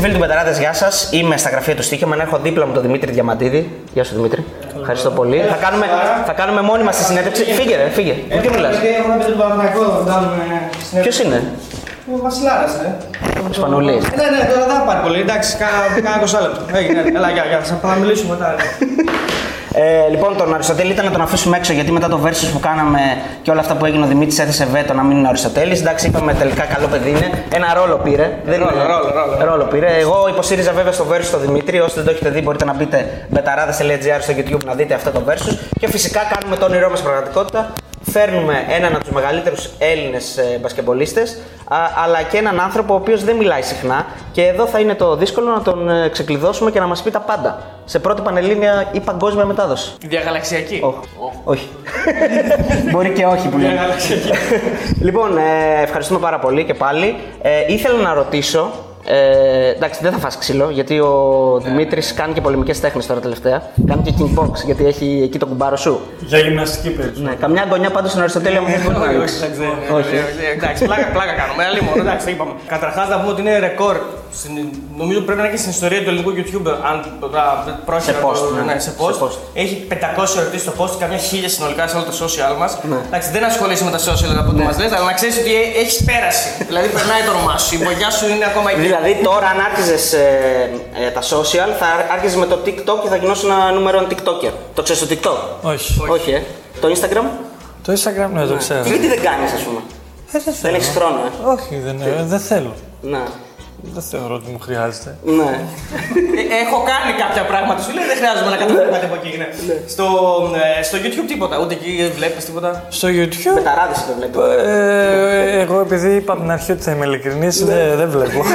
Φίλε και φίλοι του Πεταράδες, γεια σας. Είμαι στα γραφεία του Στίχημα. Έχω δίπλα μου τον Δημήτρη Διαμαντίδη. Γεια σου Δημήτρη. Ευχαριστώ πολύ. Θα κάνουμε, θα κάνουμε μόνοι μας τη συνέντευξη. Φύγε, ρε, φύγε. Με τι μιλάς. Έχουμε πει τον Παναγιακό να κάνουμε Ποιος είναι, Ο Βασιλάρας, ε. Σπανουλής. Ναι, ναι, τώρα δεν θα πάρει πολύ. Εντάξει, κάνα 20 λεπτό. Έγινε, έλα, γεια, γεια. Θα μιλήσουμε μετά. Ε, λοιπόν, τον Αριστοτέλη ήταν να τον αφήσουμε έξω γιατί μετά το versus που κάναμε και όλα αυτά που έγινε ο Δημήτρης έθεσε βέτο να μην είναι ο Αριστοτέλης. Εντάξει, είπαμε τελικά καλό παιδί είναι. Ένα ρόλο πήρε. Δεν Ρόλο, είναι- ρόλο, ρόλο. ρόλο πήρε. Εγώ υποστήριζα βέβαια στο versus το Δημήτρη. Όσοι δεν το έχετε δει, μπορείτε να μπείτε μπεταράδε.gr στο YouTube να δείτε αυτό το versus. Και φυσικά κάνουμε το όνειρό μας πραγματικότητα. Φέρνουμε έναν από τους μεγαλύτερους Έλληνες μπασκεμπολίστες, αλλά και έναν άνθρωπο ο οποίος δεν μιλάει συχνά. Και εδώ θα είναι το δύσκολο να τον ε, ξεκλειδώσουμε και να μας πει τα πάντα. Σε πρώτη πανελλήνια ή παγκόσμια μετάδοση. Διαγαλαξιακή. Όχι. Όχι. Μπορεί και όχι που λέμε. λοιπόν, ε, ευχαριστούμε πάρα πολύ και πάλι. Ε, ήθελα να ρωτήσω. Ε, εντάξει, δεν θα φας ξύλο, γιατί ο Δημήτρης κάνει και πολεμικές τέχνες τώρα τελευταία. Κάνει και king box, γιατί έχει εκεί το κουμπάρο σου. Για γυμναστική περισσότερο. Ναι, καμιά γωνιά πάντως στον Αριστοτέλειο μου δεν μπορεί να Όχι, ρίξει. όχι, όχι, όχι, εντάξει, πλάκα, πλάκα κάνουμε. Άλλη μόνο, εντάξει, το είπαμε. Καταρχάς να πούμε ότι είναι ρεκόρ. στην- Νομίζω πρέπει να είναι και στην ιστορία του ελληνικού YouTube. Αν τα πρόσεχα. Σε post, ναι. ναι, σε post. Σε post. Έχει 500 ερωτήσεις στο post, καμιά χίλια συνολικά σε όλο το social μας. Εντάξει, δεν ασχολείσαι με τα social από ό,τι μας λες, αλλά να ξέρεις ότι έχεις πέρασει. δηλαδή περνάει το όνομά σου. Η βογιά σου είναι ακόμα εκεί. Δηλαδή τώρα, αν άρχιζες ε, ε, τα social, θα άρχιζες με το TikTok και θα γινώσουν ένα νούμερο ένα TikToker. Το ξέρεις το TikTok; Όχι. Όχι, ε. Το Instagram; Το Instagram ναι, το ξέρω. Και γιατί δεν κάνεις, ας πούμε. Ε, δεν Δεν θέλω. έχει χρόνο, ε. Όχι, δεν, ε, δεν θέλω. Ναι. Δεν θεωρώ ότι μου χρειάζεται. Ναι. Ε, Έχω κάνει κάποια πράγματα, σου λέει δεν χρειάζομαι να καταφέρω κάτι από εκεί. ναι. Στο, ε, στο YouTube τίποτα, ούτε εκεί βλέπεις τίποτα. Στο YouTube. Betarades το βλέπω. Ε, εγώ επειδή είπα από την αρχή ότι θα είμαι ειλικρινής, δεν, δεν βλέπω.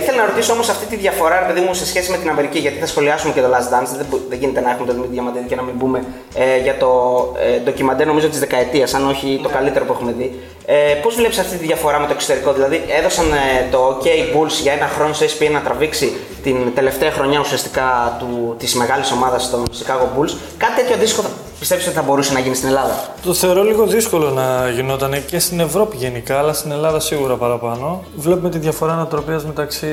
Ήθελα να ρωτήσω όμως αυτή τη διαφορά, ρε παιδί μου, σε σχέση με την Αμερική, γιατί θα σχολιάσουμε και το Last Dance. Δεν, μπο- δεν γίνεται να έχουμε τον Δημήτρη Διαμαντίδη και να μην μπούμε ε, για το ε, ντοκιμαντέρ, νομίζω της δεκαετίας, αν όχι το καλύτερο που έχουμε δει. Ε, Πώς βλέπεις αυτή τη διαφορά με το εξωτερικό, Δηλαδή, έδωσαν ε, το OK Bulls για ένα χρόνο στο ESPN να τραβήξει την τελευταία χρονιά ουσιαστικά της μεγάλης ομάδας των Chicago Bulls. Κάτι τέτοιο αντίστοιχο πιστεύει ότι θα μπορούσε να γίνει στην Ελλάδα. Το θεωρώ λίγο δύσκολο να γινόταν και στην Ευρώπη γενικά, αλλά στην Ελλάδα σίγουρα παραπάνω. Βλέπουμε τη διαφορά ανατροπίας μεταξύ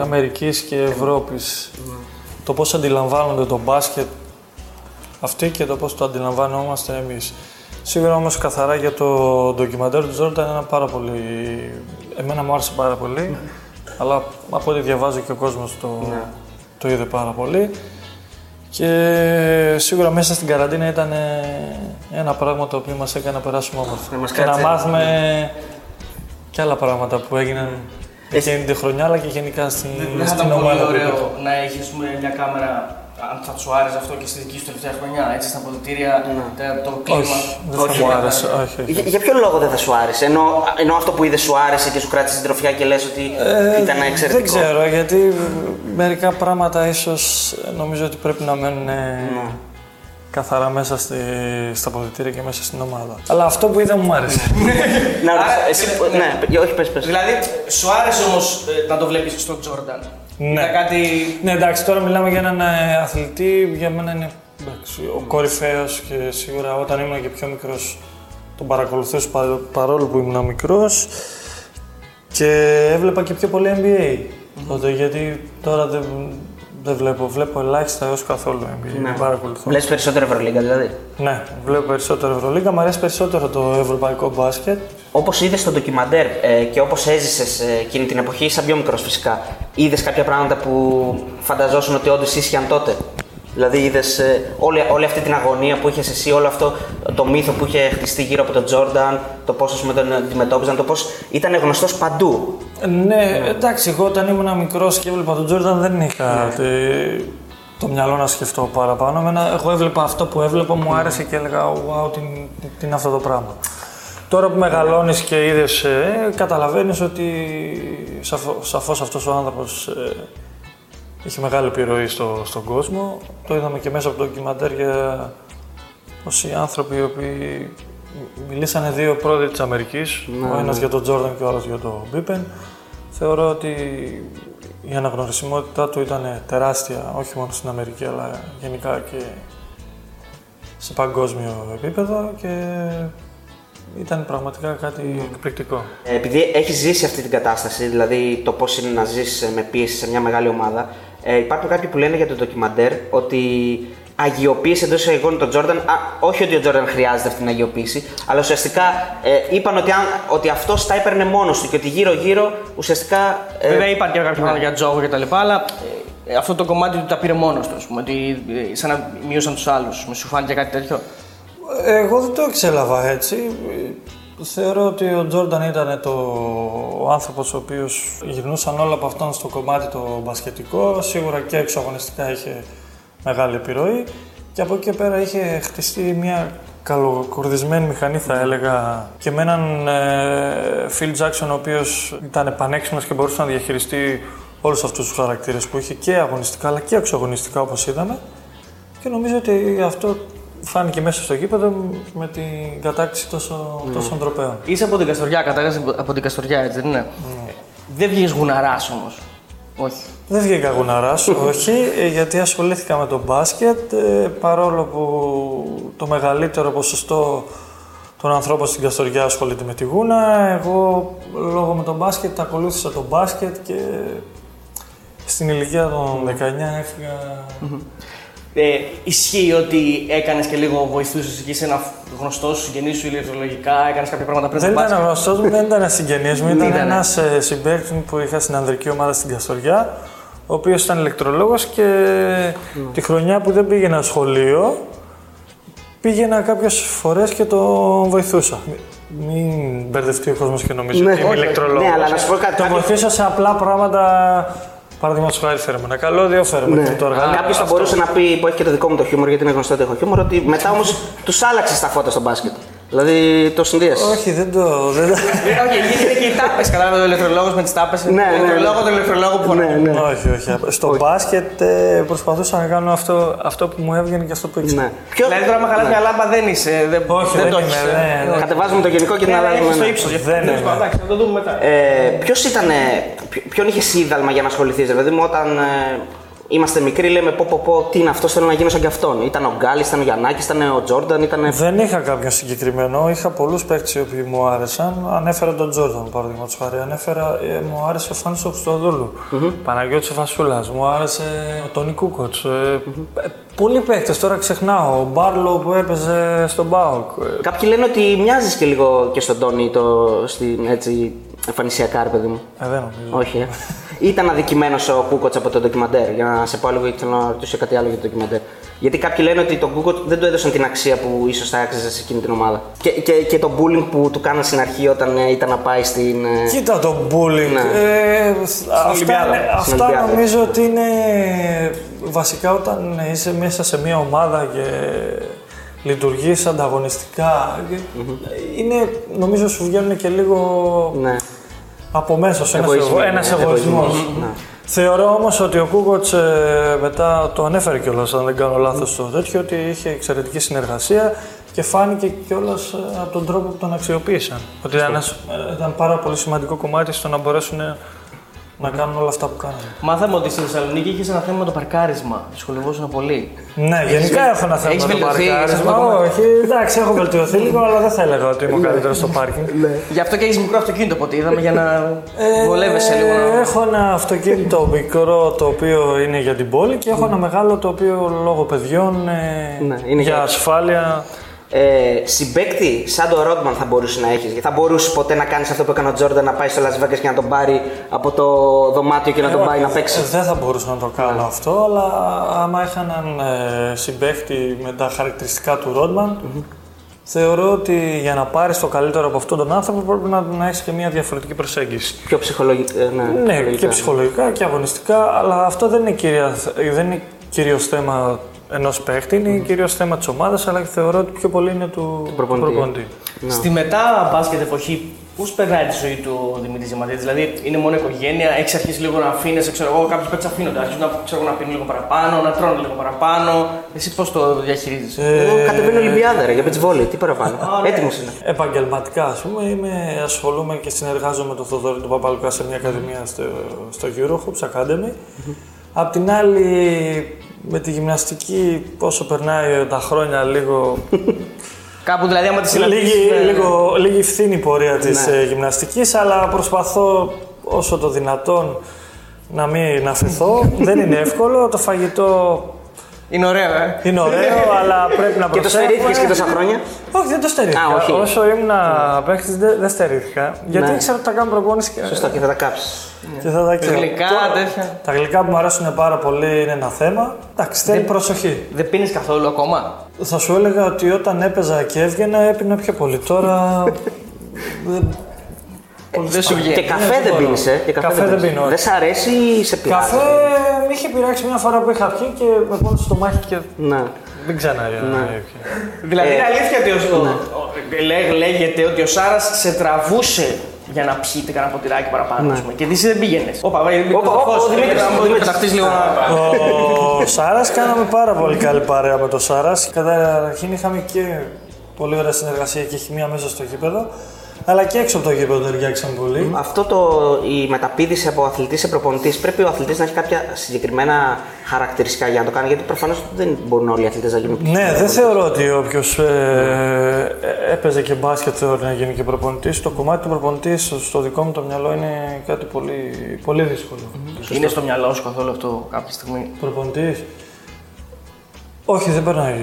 Αμερικής και Ευρώπης. Το πώς αντιλαμβάνονται το μπάσκετ αυτοί και το πώς το αντιλαμβανόμαστε εμείς. Σίγουρα όμως καθαρά για το ντοκιμαντέρ του Τζόρνταν είναι ένα πάρα πολύ... Εμένα μου άρεσε πάρα πολύ, αλλά από ό,τι διαβάζω και ο κόσμος το, το είδε πάρα πολύ. Και σίγουρα μέσα στην καραντίνα ήταν ε, ένα πράγμα το οποίο μας έκανε να περάσουμε όμορφα. Να μας και να κάτσει. μάθουμε και άλλα πράγματα που έγιναν Εσύ- εκείνη τη χρονιά, αλλά και γενικά στην, Δεν θα στην ήταν πολύ ομάδα. που ωραίο έπαιζε. να έχεις μια κάμερα, αν θα σου άρεσε αυτό και στη δική σου τελευταία χρονιά, έτσι στα αποδητήρια, τα- το κλίμα. Όχι, δεν Όχι, θα μου δεν άρεσε. θα- Όχι, όχι. Για, για ποιο λόγο δεν θα σου άρεσε, ενώ, ενώ αυτό που είδες σου άρεσε και σου κράτησε την τροφιά και λες ότι ήταν εξαιρετικό. Δεν ξέρω, γιατί μερικά πράγματα ίσως νομίζω ότι πρέπει να μένουν ε, Ναι. καθαρά μέσα στη, στα αποδητήρια και μέσα στην ομάδα. Αλλά αυτό που είδα μου άρεσε. Να, Άρα, εσύ, ε, ναι, όχι, πες, πες. Δηλαδή, σου άρεσε όμως να το βλέπεις στον Τζόρνταν; Ναι. Ήταν κάτι. ναι, εντάξει, τώρα μιλάμε για έναν ε, αθλητή, για μένα είναι εντάξει, ο κορυφαίος και σίγουρα όταν ήμουν και πιο μικρός τον παρακολουθούσα παρό- παρόλο που ήμουν μικρός και έβλεπα και πιο πολύ NBA τότε, γιατί τώρα δεν, δεν βλέπω, βλέπω ελάχιστα έως καθόλου NBA, δεν παρακολουθώ. Βλέπεις περισσότερο Ευρωλίγκα δηλαδή; Ναι, βλέπω περισσότερο Ευρωλίγκα, μου αρέσει περισσότερο το ευρωπαϊκό μπάσκετ. Όπως είδες στο ντοκιμαντέρ ε, και όπως έζησες ε, εκείνη την εποχή, ήσαν πιο μικρός φυσικά. Είδες κάποια πράγματα που φανταζόσουν ότι όντως ίσχυαν τότε; Δηλαδή είδες όλη, όλη αυτή την αγωνία που είχες εσύ, όλο αυτό το μύθο που είχε χτιστεί γύρω από τον Τζόρνταν, το πώς τον αντιμετώπιζαν, το πώς ήταν γνωστός παντού; Ναι, εντάξει, εγώ όταν ήμουν μικρός και έβλεπα τον Τζόρνταν δεν είχα τε- το μυαλό να σκεφτώ παραπάνω. Εμένα, εγώ έβλεπα αυτό που έβλεπα, μου άρεσε και έλεγα wow, τι, τι είναι αυτό το πράγμα. Τώρα που μεγαλώνεις και είδες, ε, καταλαβαίνεις ότι σαφώ, σαφώς αυτός ο άνθρωπος ε, έχει μεγάλη επιρροή στο, στον κόσμο. Το είδαμε και μέσα από το ντοκιμαντέρ για πως οι άνθρωποι οι οποίοι μιλήσανε δύο πρόεδροι της Αμερικής, ο ένας για τον Τζόρνταν και ο άλλος για τον Μπίπεν. Θεωρώ ότι η αναγνωρισιμότητά του ήταν τεράστια, όχι μόνο στην Αμερική, αλλά γενικά και σε παγκόσμιο επίπεδο και ήταν πραγματικά κάτι εκπληκτικό. Ε, Επειδή έχεις ζήσει αυτή την κατάσταση, δηλαδή το πώς είναι να ζεις με πίεση σε μια μεγάλη ομάδα, ε, υπάρχουν κάποιοι που λένε για το ντοκιμαντέρ ότι αγιοποίησε εντός εισαγωγικών τον Τζόρνταν. Όχι ότι ο Τζόρνταν χρειάζεται αυτή την αγιοποίηση, αλλά ουσιαστικά ε, είπαν ότι, αν, ότι αυτός τα έπαιρνε μόνος του και ότι γύρω-γύρω ουσιαστικά. Ε, Βέβαια είπαν και κάποια πράγματα για τζόγο και τα λοιπά, αλλά ε, αυτό το κομμάτι του τα πήρε μόνος του. Ότι ε, σαν να μείωσαν τους άλλους. Με σου φάνηκε κάτι τέτοιο. Εγώ δεν το εξέλαβα έτσι. Θεωρώ ότι ο Τζόρνταν ήταν το, ο άνθρωπος ο οποίος γυρνούσαν όλα από αυτόν στο κομμάτι το μπασκετικό. Σίγουρα και εξωαγωνιστικά είχε μεγάλη επιρροή και από εκεί και πέρα είχε χτιστεί μια καλοκουρδισμένη μηχανή θα έλεγα και με έναν ε, Phil Jackson ο οποίος ήταν πανέξυπνος και μπορούσε να διαχειριστεί όλους αυτούς τους χαρακτήρες που είχε και αγωνιστικά αλλά και εξωαγωνιστικά όπως είδαμε και νομίζω ότι αυτό φάνηκε μέσα στο γήπεδο με την κατάκτηση τόσο, mm. τόσων τροπέων. Είσαι από την Καστοριά, κατάγεσαι από την Καστοριά, έτσι δεν είναι; Mm. Δεν βγήκες γουναράς όμως; Όχι. Δεν βγήκα γουναράς, όχι, ε, γιατί ασχολήθηκα με το μπάσκετ. Ε, παρόλο που το μεγαλύτερο ποσοστό των ανθρώπων στην Καστοριά ασχολείται με τη γούνα, εγώ λόγω με το μπάσκετ ακολούθησα το μπάσκετ και στην ηλικία των 19 έφυγα. Mm-hmm. Ε, ισχύει ότι έκανες και λίγο βοηθούσες εκεί σε ένα γνωστό σου συγγενή σου ηλεκτρολογικά, έκανες κάποια πράγματα πριν Δεν ήταν γνωστός μου, δεν ήταν συγγενής μου, ήταν ένας ε, συμπέκτη που είχα στην ανδρική ομάδα στην Καστοριά, ο οποίος ήταν ηλεκτρολόγος και τη χρονιά που δεν πήγαινα σχολείο, πήγαινα κάποιες φορές και τον βοηθούσα. Μην μπερδευτεί ο κόσμος και νομίζει Ναι, ότι είμαι όχι, ηλεκτρολόγος. ναι, αλλά να σου πω κάτι, Το κάποιο- βοηθούσα σε απλά πράγματα. Παραδείγματος χάρη, φέραμε ένα καλώδιο, φέραμε Ναι. ναι. το εργαλείο. Κάποιος θα Αυτό. μπορούσε να πει που έχει και το δικό μου το χιούμορ, γιατί είναι γνωστό ότι έχω χιούμορ, ότι μετά όμως τους άλλαξες τα φώτα στο μπάσκετ. Δηλαδή το συνδύασες. Όχι, δεν το. Δεν... Ε, Όχι, είναι και οι τάπες. Κατάλαβε ο ηλεκτρολόγος με τις τάπες. Ναι, ναι, ναι. ηλεκτρολόγο, τον ηλεκτρολόγο που Ναι, φοράει. ναι. όχι, όχι. Στο μπάσκετ ε, προσπαθούσα να κάνω αυτό, αυτό που μου έβγαινε και αυτό που ήξερα. Ναι. Ποιο... Δηλαδή τώρα, άμα χαλάσει μια λάμπα, δεν είσαι. Δεν, Όχι, δεν δεν το είμαι, έχεις, ναι, ε. ναι. Κατεβάζουμε το γενικό και την Ναι, ναι, αλλάζουμε. έχεις το ναι. ύψος. Δεν είναι. Εντάξει, θα το δούμε μετά. Ε, Ποιος ήταν. Ποιον είχε είδαλμα για να ασχοληθείς, δηλαδή μου όταν ε, είμαστε μικροί λέμε πω, πω, πω τι είναι αυτό, θέλω να γίνω σαν κι αυτόν. Ήταν ο Γκάλι, ήταν ο Γιαννάκης, ήταν ο Τζόρνταν, ήταν. Δεν είχα κάποιον συγκεκριμένο. Είχα πολλούς παίκτες οι οποίοι μου άρεσαν. Ανέφερα τον Τζόρνταν παραδείγματο χάρη. Ανέφερα, ε, μου άρεσε ο Φάνη ο Χριστοδούλου. Παναγιώτης Φασούλας. Μου άρεσε ο Τόνι Κούκοτς. Ε, ε, πολλοί παίκτες, τώρα ξεχνάω. Ο Μπάρλο που έπαιζε στον Μπάουκ. Ε, Κάποιοι λένε ότι μοιάζεις και λίγο και στον Τόνι το, στην, έτσι, εμφανισιακά, ρε παιδί μου. ε, δεν νομίζω. Όχι. Ε. Ήταν αδικημένος ο Κούκοτς από το ντοκιμαντέρ. Για να σε πω άλλο, γιατί θέλω να ρωτήσω κάτι άλλο για το ντοκιμαντέρ. Γιατί κάποιοι λένε ότι τον Κούκοτ δεν του έδωσαν την αξία που ίσως θα άξιζε σε εκείνη την ομάδα. Και, και, και το bullying που του κάναν στην αρχή όταν ε, ήταν να πάει στην. ε, Κοίτα το bullying. Ναι. Ε, αυτά Ολυμπιάδα. είναι- Στην αυτά Ολυμπιάδα. νομίζω ότι είναι βασικά όταν είσαι μέσα σε μια ομάδα και λειτουργείς ανταγωνιστικά. Είναι, νομίζω σου βγαίνουν και λίγο ναι. Από μέσα σου ένας, Εγωισμοί, εγω, ένας ναι, εγωισμός. εγωισμός, ναι. Θεωρώ όμως ότι ο Κούκοτς ε, μετά το ανέφερε κιόλας, αν δεν κάνω λάθος το τέτοιο, ότι είχε εξαιρετική συνεργασία και φάνηκε κιόλας ε, από τον τρόπο που τον αξιοποίησαν. Ότι ήταν, ένας- ε, ήταν πάρα πολύ σημαντικό κομμάτι στο να μπορέσουν ε, να κάνουν όλα αυτά που κάνανε. Μάθαμε ότι στη Θεσσαλονίκη είχες ένα θέμα με το παρκάρισμα. Δυσκολευόσουν πολύ. Ναι, γενικά έχω ένα θέμα έχεις με το βελτιωθεί σε παρκάρισμα. αυτό το κομμάτι; Όχι, εντάξει, έχω βελτιωθεί λίγο, αλλά δεν θα έλεγα ότι είμαι ο καλύτερος στο πάρκινγκ. Γι' αυτό και έχεις μικρό αυτοκίνητο από ό,τι είδαμε για να Ε, βολεύεσαι λίγο. να- Έχω ένα αυτοκίνητο μικρό το οποίο είναι για την πόλη και έχω ένα μεγάλο το οποίο λόγω παιδιών ε, Ναι, είναι για για- ασφάλεια. Ε, συμπέκτη σαν τον Ρότμαν θα μπορούσε να έχεις. Θα μπορούσες ποτέ να κάνεις αυτό που έκανε ο Τζόρνταν να πάει στο Las Vegas και να τον πάρει από το δωμάτιο και να τον πάει να παίξει. Ε, δεν θα μπορούσα να το κάνω αυτό, αλλά άμα είχα έναν ε, συμπαίχτη με τα χαρακτηριστικά του ροτμαν θεωρώ ότι για να πάρεις το καλύτερο από αυτόν τον άνθρωπο πρέπει να, να έχεις και μια διαφορετική προσέγγιση. Πιο ψυχολογικά. Ναι, Ναι, ψυχολογικά. και ψυχολογικά και αγωνιστικά, αλλά αυτό δεν είναι, κυρία, δεν είναι κυρίως θέμα ενός παίχτη, είναι κυρίως θέμα της ομάδας, αλλά θεωρώ ότι πιο πολύ είναι του, του προπονητή. προπονητή. Στη μετά μπάσκετ εποχή, πώς περνάει τη ζωή του ο Δημήτρης Διαμαντίδη, Δηλαδή είναι μόνο οικογένεια, έχεις αρχίσει λίγο να αφήνεσαι, ξέρω εγώ, κάποιοι παίξει αφήνονται, αρχίζουν να, ξέρω, εγώ, να πίνουν λίγο παραπάνω, να τρώνε λίγο παραπάνω. Εσύ πώς το διαχειρίζεσαι. Εγώ κατεβαίνω Ολυμπιάδα ρε, για πετσβόλη, τι παραπάνω. Ωραία. Έτοιμος είναι. Επαγγελματικά, ας πούμε, είμαι, ασχολούμαι και συνεργάζομαι με τον Θοδωρή του Παπαλουκά σε μια ακαδημία στο, στο Eurohoops Academy. Απ' την άλλη, με τη γυμναστική, όσο περνάει τα χρόνια λίγο... Κάπου δηλαδή, άμα τη Λίγη, συναντήσεις, λίγο, λίγη φθήνη η πορεία της Ναι. ε, γυμναστικής, αλλά προσπαθώ όσο το δυνατόν να μην αφαιθώ. Δεν είναι εύκολο. Το φαγητό Είναι ωραίο, ε. είναι ωραίο, αλλά πρέπει να Και το προσέχουμε. στερήθηκες και τόσα χρόνια; Όχι, δεν το στερήθηκα. Α, όχι. Όσο ήμουν παίκτης, δεν, δεν στερήθηκα. Γιατί Ναι. ήξερα ότι θα κάνω προπόνηση και, Σωστά και θα τα κάψεις. και θα τα ξέρω. Γλυκά, Τώρα, τέτοια. Τα γλυκά που μου αρέσουν πάρα πολύ είναι ένα θέμα. Εντάξει, θέλει προσοχή. Δεν πίνεις καθόλου ακόμα; Θα σου έλεγα ότι όταν έπαιζα και έβγαινα έπινα πιο πολύ. Τώρα. δεν- Δεν σου Και βγαίνει. καφέ δεν μπορώ. πίνεις, ε. Και Καφέ δεν πίνεις. πίνω, όχι. Δεν σ' αρέσει ή σε πειράζει; Καφέ με είχε πειράξει μια φορά που είχα πιει και με πόνισε στο μάχη και Ναι. δεν ξανά Ναι. έπια. Δηλαδή Ε, είναι αλήθεια ότι ο, ο- ο- λέ- λέγεται ότι ο Σάρας σε τραβούσε για να πιείτε κανένα ποτηράκι παραπάνω. ας πούμε. Και εσύ δεν πήγαινες. Όπα, βάει, Ναι. Όπα, όπα, ο Δημήτρης, ο Δημήτρης. Κατακτήσει λίγο να. Ο Σάρας κάναμε πάρα πολύ καλή παρέα με τον Σάρας. Καταρχήν είχαμε και πολύ ωραία συνεργασία και χημεία μέσα στο γήπεδο. Αλλά και έξω από το γήπεδο ταιριάξαμε πολύ. Αυτό το, η μεταπίδηση από αθλητής σε προπονητής πρέπει ο αθλητής να έχει κάποια συγκεκριμένα χαρακτηριστικά για να το κάνει. Γιατί προφανώς δεν μπορούν όλοι οι αθλητές να γίνουν. Ναι, δεν θεωρώ ότι όποιος ε, έπαιζε και μπάσκετ θεωρεί να γίνει και προπονητής. Το κομμάτι του προπονητή στο δικό μου το μυαλό είναι κάτι πολύ, πολύ δύσκολο. Είναι στο μυαλό σου καθόλου αυτό κάποια στιγμή; Προπονητής. Όχι, δεν περνάει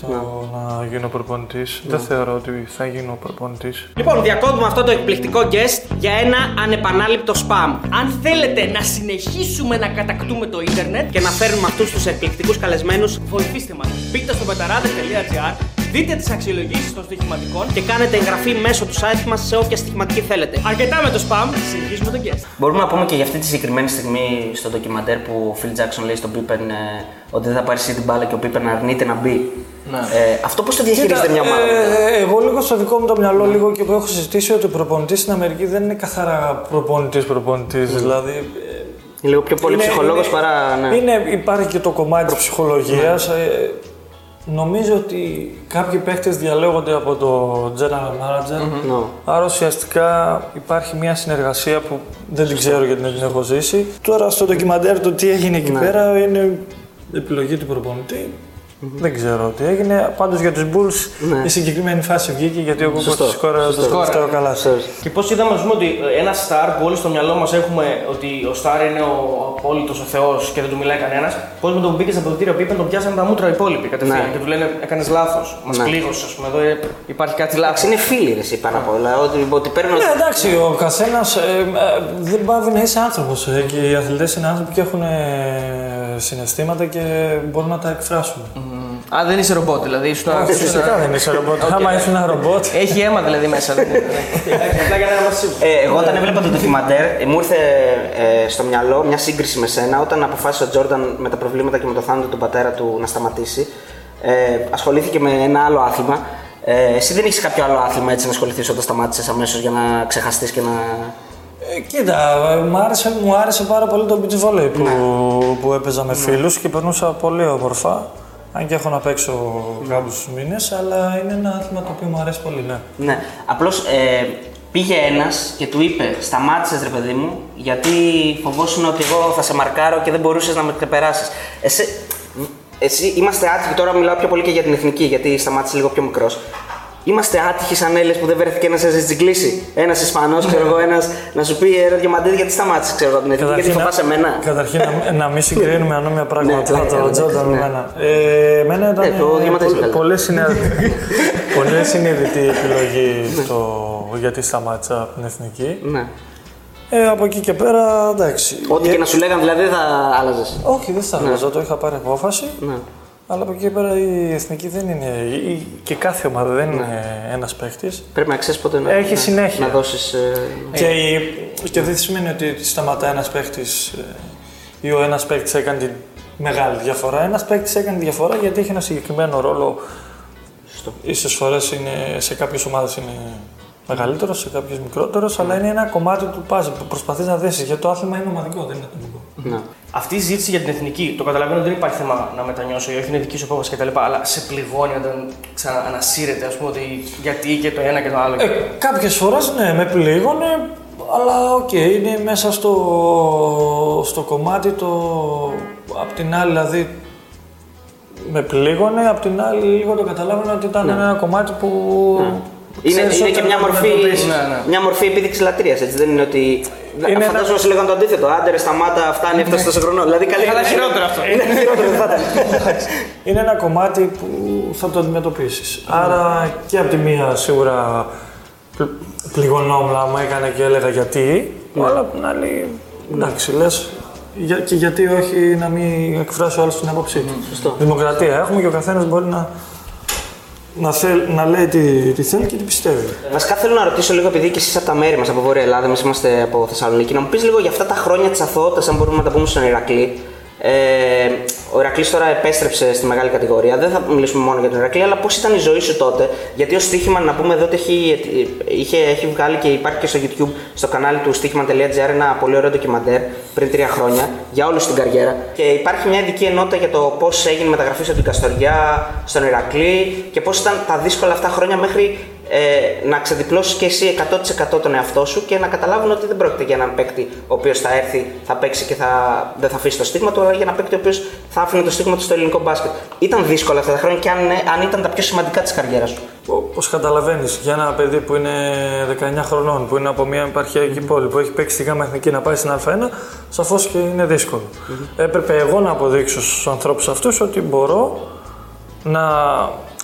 το να γίνω προπονητής. Δεν θεωρώ ότι θα γίνω προπονητής. Λοιπόν, διακόπτουμε αυτό το εκπληκτικό guest για ένα ανεπανάληπτο spam. Αν θέλετε να συνεχίσουμε να κατακτούμε το ίντερνετ, Και να φέρνουμε αυτούς τους εκπληκτικούς καλεσμένους βοηθήστε μας. Μπείτε στο πεταράδε.gr, δείτε τις αξιολογήσεις των στοιχηματικών και κάνετε εγγραφή μέσω του site μας σε όποια στοιχηματική θέλετε. Αρκετά με το spam, συνεχίζουμε τον guest. Μπορούμε να πούμε και για αυτή τη συγκεκριμένη στιγμή στο ντοκιμαντέρ που ο Phil Jackson λέει στον Pippen ε, ότι δεν θα πάρει εσύ την μπάλα και ο Pippen αρνείται να μπει. Ναι. Ε, αυτό πώς το διαχειρίζεται μια ομάδα. Ε, εγώ λίγο στο δικό μου το μυαλό, λίγο και που έχω συζητήσει ότι ο προπονητής στην Αμερική δεν είναι καθαρά προπονητής προπονητής. Δηλαδή. ε, Είναι λίγο πιο πολύ είναι- ψυχολόγος είναι- παρά. Ναι. είναι, υπάρχει και το κομμάτι της ψυχολογίας. Ε, νομίζω ότι κάποιοι παίχτες διαλέγονται από το general manager. Ναι. Άρα ουσιαστικά υπάρχει μια συνεργασία που δεν την ξέρω γιατί δεν την έχω ζήσει. Τώρα στο ντοκιμαντέρ το τι έγινε εκεί πέρα είναι επιλογή του προπονητή. Δεν ξέρω τι έγινε. Πάντως για τους Bulls Ναι. η συγκεκριμένη φάση βγήκε γιατί εγώ Σωστό. πω της σκόρα Σωστό. το πιστεύω καλά. Ξέρεις. Και πώς είδαμε, ας πούμε, ότι ένα star που όλοι στο μυαλό μας έχουμε ότι ο star είναι ο απόλυτος ο Θεός και δεν του μιλάει κανένας. Πώς με τον μπήκες στα αποδητήρια που είπαν τον πιάσανε τα μούτρα οι υπόλοιποι κατευθείαν Ναι. και του λένε έκανες λάθος. Μας Ναι. πλήγωσες, ας πούμε. Εδώ ε, υπάρχει κάτι Εντάξει, λάθο. είναι φίλοι ρε, εσύ πάνω απ' όλα. Ότι, ότι παίρνουν. Ναι, εντάξει, ο καθένας δεν πάβει να είσαι άνθρωπος. και οι αθλητές είναι άνθρωποι και έχουν ε, συναισθήματα και μπορούν να τα εκφράσουν. Α, δεν είσαι ρομπότ, δηλαδή. Ήσουν Όχι, φυσικά δεν είσαι ρομπότ. Άμα ήσουν ένα ρομπότ. Έχει αίμα δηλαδή μέσα. δεν είναι. Απλά για να είμαστε σίγουροι. Ε, εγώ όταν έβλεπα το ντοκιμαντέρ, ε, μου ήρθε ε, στο μυαλό μια σύγκριση με σένα όταν αποφάσισε ο Τζόρνταν με τα προβλήματα και με το θάνατο του πατέρα του να σταματήσει. Ε, ασχολήθηκε με ένα άλλο άθλημα. Ε, εσύ δεν έχεις κάποιο άλλο άθλημα έτσι να ασχοληθείς όταν σταμάτησες αμέσως για να ξεχαστείς και να. Ε, κοίτα, ε, μου άρεσε, μου άρεσε πάρα πολύ το beach volley που, που έπαιζα με φίλους και περνούσα πολύ όμορφα. Αν και έχω να παίξω κάποιους μήνες, αλλά είναι ένα άθλημα το οποίο μου αρέσει πολύ, ναι. Ναι. Απλώς ε, πήγε ένας και του είπε: Σταμάτησες, ρε παιδί μου, γιατί φοβόσουν ότι εγώ θα σε μαρκάρω και δεν μπορούσες να με ξεπεράσεις. Εσύ, εσύ είμαστε άτυχοι, τώρα μιλάω πιο πολύ και για την εθνική, γιατί σταμάτησε λίγο πιο μικρός. Είμαστε άτυχοι σαν Έλληνε που δεν βρέθηκε ένας να σε τζιγκλίσει. Ένας Ισπανός, ξέρω εγώ, ένας να σου πει ρε Διαμαντίδη, γιατί σταμάτησες, ξέρω εγώ, την εθνική, γιατί φοβάσαι εμένα. καταρχήν να, να μην συγκρίνουμε ανώμια πράγματα Ναι, με ναι, τον ναι, Τζόρνταν με ναι. εμένα. Ε, εμένα ήταν Ναι, το ε, Διαμαντίδης πολύ, καλύτερα. πολύ, συνέδη- πολύ συνείδητη η επιλογή Ναι. στο γιατί σταμάτησα από την εθνική. Ναι. Ε, από εκεί και πέρα, εντάξει. Ό,τι Ε, και να σου λέγανε δηλαδή θα άλλαζες. Όχι, δεν θα άλλαζα, το είχα πάρει απόφαση. Ναι. Αλλά από εκεί και πέρα η εθνική δεν είναι. η- και κάθε ομάδα δεν είναι ένας παίχτη. Πρέπει να ξέρεις πότε να, Έχει να, συνέχεια. να δώσεις. Και, η, και δεν σημαίνει ότι σταματά ένας παίχτη ή ο ένας παίχτη έκανε τη μεγάλη διαφορά. Ένας παίχτη έκανε τη διαφορά γιατί έχει ένα συγκεκριμένο ρόλο. Ίσε φορές σε κάποιες ομάδες είναι μεγαλύτερος, σε κάποιες μικρότερος, αλλά είναι ένα κομμάτι του puzzle που προσπαθείς να δέσεις. Γιατί το άθλημα είναι ομαδικό, δεν είναι ατομικό. Ναι. Αυτή η συζήτηση για την εθνική, το καταλαβαίνω ότι δεν υπάρχει θέμα να μετανιώσω ή όχι, είναι δική σου απόφαση κτλ. Αλλά σε πληγώνει όταν ξαναανασύρεται, ας πούμε, ότι γιατί και το ένα και το άλλο. Ε, Κάποιες φορές ναι, με πλήγωνε, αλλά οκ, είναι μέσα στο, στο κομμάτι το. Απ' την άλλη, δηλαδή, με πλήγωνε, απ' την άλλη λίγο το καταλάβαινα ότι ήταν ένα κομμάτι που. Είναι, ξέρεις είναι όταν και μια το μορφή, αντιμετωπίζεις. Ναι, ναι. μια μορφή επίδειξης λατρείας. Δεν είναι ότι. Είναι Φαντάζομαι σε λέγανε το αντίθετο. Άντε, ρε, σταμάτα, φτάνει, έφτασε τόσο χρόνο. Δηλαδή, καλή Αλλά χειρότερο αυτό. Είναι χειρότερο, δεν θα ήταν. Είναι ένα κομμάτι που θα το αντιμετωπίσεις. Άρα και από τη μία σίγουρα πλ- πληγωνόμουν άμα έκανε και έλεγα γιατί, αλλά από την άλλη εντάξει, λες. και γιατί όχι να μην εκφράσει ο άλλο την άποψή του. Σωστό. Δημοκρατία έχουμε και ο καθένας μπορεί να, να, θέλ, να λέει τι, τι θέλει και τι πιστεύει. Βασικά θέλω να ρωτήσω λίγο, επειδή και εσείς από τα μέρη μας, από Βόρεια Ελλάδα, εμείς είμαστε από Θεσσαλονίκη, να μου πεις λίγο για αυτά τα χρόνια της αθωότητας, αν μπορούμε να τα πούμε στον Ηρακλή. Ε, ο Ηρακλής τώρα επέστρεψε στη μεγάλη κατηγορία. Δεν θα μιλήσουμε μόνο για τον Ηρακλή, αλλά πώς ήταν η ζωή σου τότε; Γιατί ως στοίχημα, να πούμε εδώ ότι έχει, είχε, έχει βγάλει και υπάρχει και στο YouTube, στο κανάλι του στοίχημα.gr ένα πολύ ωραίο ντοκιμαντέρ πριν τρία χρόνια για όλη την καριέρα. Και υπάρχει μια ειδική ενότητα για το πώς έγινε η μεταγραφή από την Καστοριά στον Ηρακλή και πώς ήταν τα δύσκολα αυτά χρόνια μέχρι ε, να ξεδιπλώσεις και εσύ 100% τον εαυτό σου και να καταλάβουν ότι δεν πρόκειται για έναν παίκτη ο οποίος θα έρθει, θα παίξει και θα, δεν θα αφήσει το στίγμα του, αλλά για έναν παίκτη ο οποίος θα άφηνε το στίγμα του στο ελληνικό μπάσκετ. Ήταν δύσκολα αυτά τα χρόνια και αν, ναι, αν ήταν τα πιο σημαντικά της καριέρας σου. Όπω καταλαβαίνεις, για ένα παιδί που είναι 19 χρονών, που είναι από μια επαρχιακή πόλη, που έχει παίξει στη ΓΑΜΑ Εθνική να πάει στην Α1, σαφώς και είναι δύσκολο. Έπρεπε εγώ να αποδείξω στους ανθρώπους αυτούς ότι μπορώ να,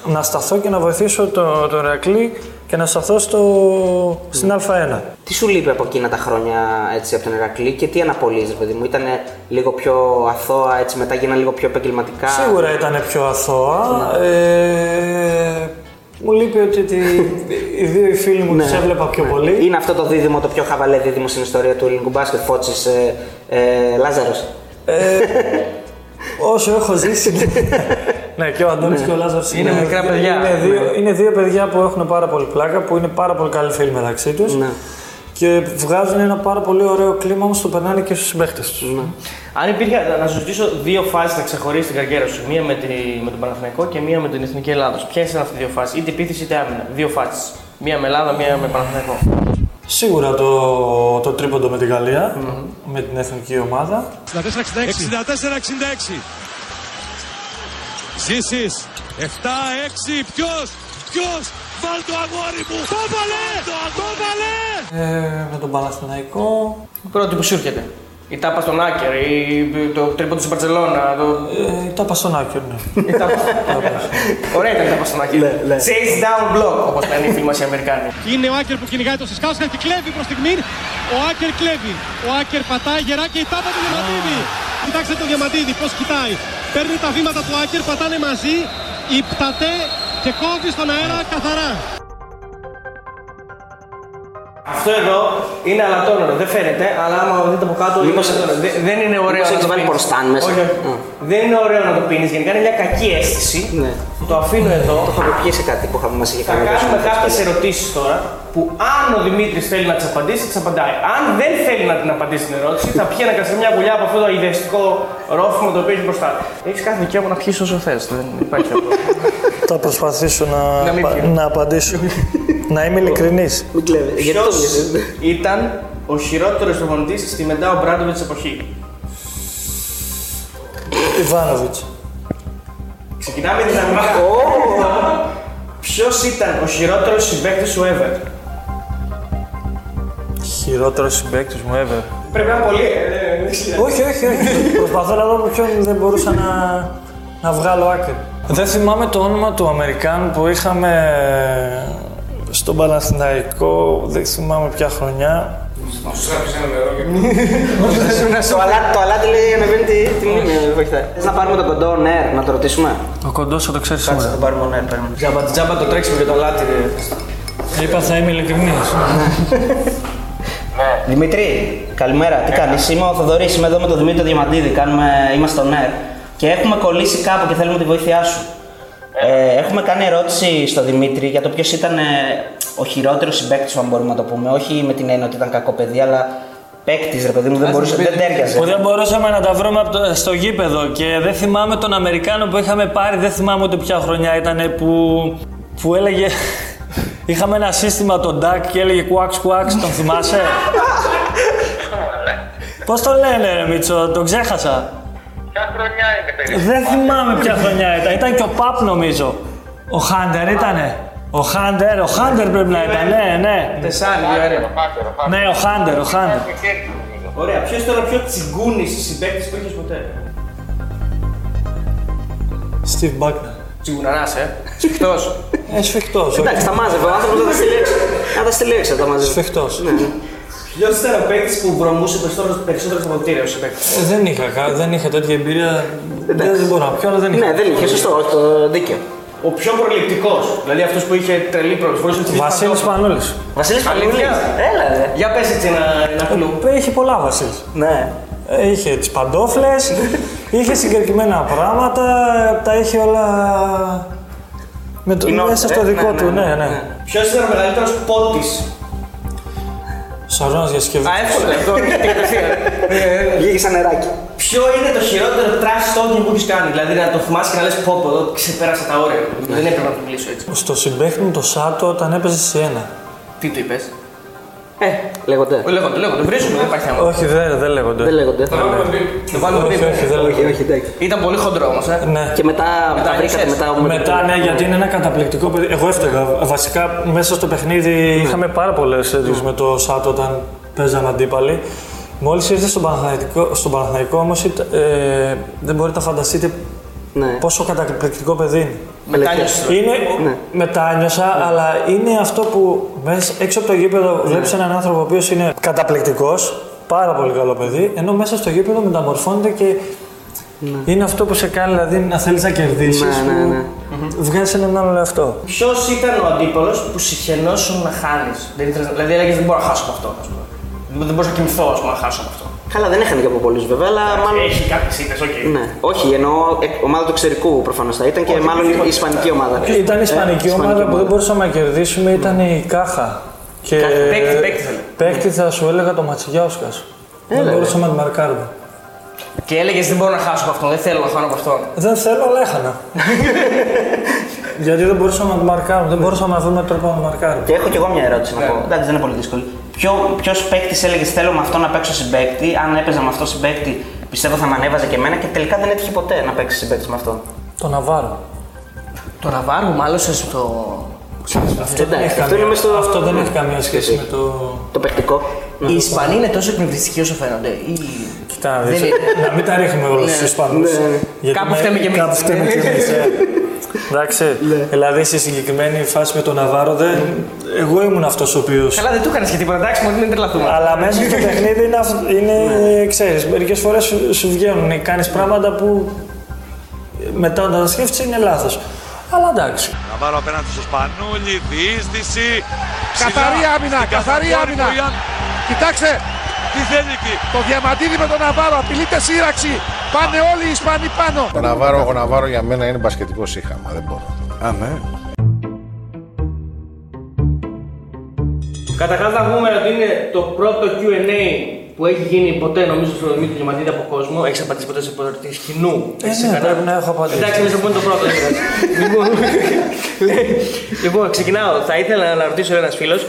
να σταθώ και να βοηθήσω τον το Ηρακλή και να σταθώ στο, στην Α1. Τι σου λείπει από εκείνα τα χρόνια έτσι, από τον Ηρακλή και τι αναπολύζεις, παιδί μου; Ήταν λίγο πιο αθώα, έτσι, μετά γίνανε λίγο πιο επαγγελματικά; Σίγουρα ήταν πιο αθώα. Ε, μου λείπει ότι τη, οι δύο οι φίλοι μου τους έβλεπα πιο πολύ. Είναι αυτό το δίδυμο, το πιο χαβαλέ δίδυμο στην ιστορία του ελληνικού μπάσκετ, Φώτσης ε, ε, Λάζαρος; Όσο έχω ζήσει. ναι, και ο Αντώνης και ο Λάζαρος Είναι μικρά παιδιά. Είναι δύο, είναι δύο παιδιά που έχουν πάρα πολύ πλάκα, που είναι πάρα πολύ καλοί φίλοι μεταξύ τους. Ναι. Και βγάζουν ένα πάρα πολύ ωραίο κλίμα, όμως το περνάνε και στους συμπαίχτες τους. Αν υπήρχε να σου ζητήσω δύο φάσεις να ξεχωρίσει την καριέρα σου, μία με, τη, με τον Παναθηναϊκό και μία με την Εθνική Ελλάδα. Ποιες είναι αυτές οι δύο φάσεις, είτε επίθεση είτε άμυνα. Δύο φάσεις. Μία με Ελλάδα, μία με Παναθηναϊκό. Σίγουρα το, το τρίποντο με τη γαλλια με την εθνική ομάδα. 64-66. 64-66. Ζήσης. 7-6. Ποιος. Ποιος. Βάλ το αγόρι μου. Το βάλε. Το βάλε. Ε, με τον Παναθηναϊκό. Πρώτη που σου έρχεται. Η τάπα στον Άκερ, η, το τρίποντο στην Παρσελώνα. Το... Ε, τα παστονάκια, ναι. η τάπα... Ωραία ήταν η τάπα στον Άκερ. Chase down block, όπως λένε οι φίλοι μας οι Αμερικάνοι. Είναι ο Άκερ που κυνηγάει το Σισκάουσκα και κλέβει προς στιγμή. Ο Άκερ κλέβει. Ο Άκερ πατάει γερά και η τάπα του Διαμαντίδη. Κοιτάξτε το Διαμαντίδη πώς κοιτάει. Παίρνει τα βήματα του Άκερ, πατάνε μαζί. Υπτατέ και κόβει στον αέρα καθαρά. Αυτό εδώ είναι αλατόνερο, δεν φαίνεται, αλλά άμα δείτε από κάτω. Μήπως- είναι αλατόνερο. Δεν- δεν είναι ωραίο μήπως να έχεις το βάλει πίνεις. πορστάν μέσα. Όχι, όχι. Α. Δεν είναι ωραίο να το πίνεις. Γενικά είναι μια κακή αίσθηση. Ναι. Το αφήνω εδώ. Το είχαμε πει σε κάτι που είχαμε μα είχε Θα κάνει. κάνουμε κάποιες ερωτήσεις τώρα που αν ο Δημήτρης θέλει να τις απαντήσει, τις απαντάει. Αν δεν θέλει να την απαντήσει την ερώτηση, θα πιει ένα σε μια γουλιά από αυτό το ιδεστικό ρόφημα το οποίο έχει μπροστά. Έχεις κάθε δικαίωμα να πιεις όσο θες. Δεν υπάρχει αυτό. Θα προσπαθήσω να, Να μην πα- πιω. να απαντήσω. να είμαι ειλικρινής. Μην κλέβετε. Γιατί το Ποιος βγες. ήταν ο χειρότερος προπονητής στη μετά ο Μπράντοβιτ εποχής. Ιβάνοβιτς. Ξεκινάμε δυναμικά. Ποιος ήταν ο χειρότερος συμπαίκτης σου ever; Χειρότερος συμπαίκτης μου ever. Πρέπει να είναι πολύ. ε, δεν ξέρω. όχι, όχι, όχι. Προσπαθώ να δω με ποιον δεν μπορούσα να, να βγάλω άκρη. Δεν θυμάμαι το όνομα του Αμερικάνου που είχαμε στον Παναθηναϊκό, δεν θυμάμαι ποια χρονιά. Το αλάτι, το αλάτι λέει ανεβαίνει τη, τη μνήμη, ε, βοηθάει. Θες να πάρουμε τον κοντό νερ, να το ρωτήσουμε; Ο κοντός θα το ξέρεις Κάτσε, σίγουρα. θα πάρουμε νερ, παίρνουμε. Τζάμπα, τζάμπα το τρέξιμο και το λάτι. ρε. Είπα θα είμαι ειλικρινής. Δημήτρη, καλημέρα. Τι κάνεις, είμαι ο Θοδωρής, είμαι εδώ με τον Δημήτρη Διαμαντίδη. Κάνουμε, είμαστε στο ΝΕΡ και έχουμε κολλήσει κάπου και θέλουμε τη βοήθειά σου. Ε, έχουμε κάνει ερώτηση στο Δημήτρη για το ποιος ήταν ε, ο χειρότερος συμπαίκτης σου, αν μπορούμε να το πούμε. Όχι με την έννοια ότι ήταν κακό παιδί, αλλά παίκτης, ρε παιδί μου, δεν, μπορούσε, δεν τέριαζε. Που δεν μπορούσαμε να τα βρούμε από το- στο γήπεδο και δεν θυμάμαι τον Αμερικάνο που είχαμε πάρει, δεν θυμάμαι ούτε ποια χρονιά ήταν που, που έλεγε. Είχαμε ένα σύστημα τον Ντάκ και έλεγε κουάξ κουάξ, τον θυμάσαι; Πώς το λένε ρε Μίτσο, τον ξέχασα. Ποια χρονιά είναι περίπου. Δεν θυμάμαι ποια χρονιά ήταν. ήταν και ο Παπ νομίζω. Ο Χάντερ ήτανε. Ο Χάντερ, ο Χάντερ πρέπει να ήταν, ναι, ναι. Τεσσάρι, δύο ωραία. Ναι, ο Χάντερ, ο Χάντερ. Ωραία, ποιος ήταν ο πιο τσιγκούνης συμπαίκτης που είχε ποτέ; Steve Buckner. Τσιγκουναρά, ε. Σφιχτός. Ε, σφιχτός, όχι. Εντάξει, τα μάζευε. Ο άνθρωπος θα τα στείλει έξω. Θα τα στείλει έξω, θα τα μάζευε. Σφιχτός. Ναι, ναι. Ποιο ήταν ο παίκτης που βρωμούσε περισσότερο στα ποτήρια ω παίκτη. Ε, δεν, είχα, κα- δεν είχα τέτοια εμπειρία. Δεν, δεν μπορώ να πιω, αλλά δεν είχα. Ναι, δεν είχε, σωστό, όχι, το δίκαιο. Ο πιο προληπτικός. Δηλαδή αυτός που είχε τρελή πρόληψη. Μπορούσε να τη Βασίλης Πανούλης. Βασίλης Πανούλης. Αλήθεια; Έλα, ρε. Για πες έτσι ένα, ένα κλου. Είχε πολλά Βασίλης. Ναι. Είχε τις παντόφλες, είχε συγκεκριμένα πράγματα, τα είχε όλα με το, Είναι μέσα όρθια, στο ε, δικό ναι, του, ναι, ναι, ναι. ναι. Ποιος ήταν ο μεγαλύτερος πότη. Σαρώνας για συσκευή. Α, εύκολο αυτό. Βγήκε σαν νεράκι. Ποιο είναι το χειρότερο trash talking που έχεις κάνει; Δηλαδή να το θυμάσαι και να λες πω πω εδώ ξεπέρασα τα όρια. Δεν έπρεπε να το μιλήσω έτσι. Στο συμπαίχτη μου το Σάτο όταν έπαιζε σε ένα. Τι του είπες; Ε, λέγονται. Λέγονται, λέγονται. Βρίσκουμε, δεν υπάρχει θέμα. Όχι, δεν, δεν λέγονται. Δεν λέγονται. Το βάλουμε όχι, πριν. όχι, δεν Όχι, λέγονται. όχι, εντάξει. Ήταν πολύ χοντρό όμως, ε. Ναι. Και μετά, μετά βρήκατε νιώσες. μετά. Μετά, ναι, γιατί είναι ένα καταπληκτικό παιδί. Εγώ έφταιγα. Βασικά, μέσα στο παιχνίδι είχαμε πάρα πολλές τέτοιε με το Σάτο όταν παίζαμε αντίπαλοι. Μόλις ήρθε στον Παναθηναϊκό, στον Παναθηναϊκό όμως, ε, δεν μπορείτε να φανταστείτε Ναι. πόσο καταπληκτικό παιδί είναι. Μετάνιωσε. Είναι, Ναι. μετάνιωσα, αλλά είναι αυτό που μέσα, έξω από το γήπεδο βλέπεις έναν άνθρωπο ο οποίος είναι καταπληκτικός, πάρα πολύ καλό παιδί, ενώ μέσα στο γήπεδο μεταμορφώνεται και είναι αυτό που σε κάνει δηλαδή να θέλεις να κερδίσεις. Ναι, ναι, ναι. Βγάζει έναν άλλο εαυτό. Ποιος ήταν ο αντίπαλος που σιχαινόσουν να χάνεις; Δηλαδή έλεγες δεν μπορώ να χάσω από αυτό. ας πούμε. Δεν μπορούσα να κοιμηθώ ας πούμε, να χάσω από αυτό. Καλά, δεν είχαν και από πολλούς βέβαια, αλλά μάλλον. Έχει κάποιες ήττες, οκ. Ναι. Όχι, εννοώ ε, ομάδα του εξωτερικού προφανώς θα ήταν και Όχι, μάλλον όχι, η ισπανική ομάδα. Ήταν η Ισπανική Ε, ομάδα που δεν μπορούσαμε να κερδίσουμε, ήταν η Κάχα. Και Παίκτη, παίκτη θέλει. παίκτη θα σου έλεγα το Ματσιγιάουσκα. Δεν Έλα, ρε. μπορούσαμε να τη μαρκάρουμε. Και έλεγες δεν μπορώ να χάσω από αυτόν, δεν θέλω να χάνω από αυτόν. Δεν θέλω, αλλά έχανα. Γιατί δεν μπορούσαμε να τη μαρκάρουμε, δεν μπορούσαμε να βρούμε τρόπο να τη μαρκάρουμε. Και έχω κι εγώ μια ερώτηση να Ναι. πω. Εντάξει, δεν είναι πολύ δύσκολη. Ποιο παίκτης έλεγε Θέλω με αυτό να παίξω συμπαίκτη. Αν έπαιζα με αυτό συμπαίκτη, πιστεύω θα με ανέβαζε και εμένα και τελικά δεν έτυχε ποτέ να παίξει συμπαίκτη με αυτόν. Το Ναβάρο. Το Ναβάρο μάλωσε στο. Αυτό, δεν Εντάξει, έχει αυτό καμία- είναι μες στο- αυτό δεν έχει καμία σχέση με το. Το παικτικό. Οι Ισπανοί είναι τόσο εκνευριστικοί όσο φαίνονται. Ή... Κοίτα, να δεις, Δεν είναι- να μην τα ρίχνουμε όλα Ναι. στους Ισπανούς. Ναι, ναι. Κάπου φταίμε κι εμείς. Κάπου φταίμε κι εμείς, ε. Εντάξει, δηλαδή στη συγκεκριμένη φάση με τον Ναβάρο, δεν... εγώ ήμουν αυτός ο οποίο. Καλά, δεν του έκανες και τίποτα, εντάξει, μόνο μην τρελαθούμε. Αλλά μέσα στο παιχνίδι είναι, αυ- είναι ξέρεις, μερικές φορές σου, σου βγαίνουν, κάνεις πράγματα που μετά όταν τα σκέφτεσαι είναι λάθος. Αλλά εντάξει. Ναβάρο απέναντι στο Σπανούλι, διείσδυση. ψηλά, Καθαρή άμυνα, στην καθαρή καρφώνει άμυνα. ο Ιαν. Κοιτάξτε, Τι θέλει εκεί; το διαματίδι με τον Ναβάρο απειλείται σύραξη. Πάνε όλοι οι Ισπανοί πάνω. Ο Ναβάρο, ο Ναβάρο για μένα είναι μπασκετικό σύχαμα, δεν μπορώ. Α, ναι. Καταρχάς να πούμε ότι είναι το πρώτο QA που έχει γίνει ποτέ νομίζω στο Δημήτρη Διαμαντίδη από κόσμο. Έχεις απαντήσει ποτέ σε ερωτήσεις κοινού; Ε, ναι, πρέπει να έχω απαντήσει. Εντάξει, εμεί θα πούμε το πρώτο. δεν πειράζει. λοιπόν, λοιπόν, ξεκινάω. Θα ήθελα να ρωτήσω ένας φίλος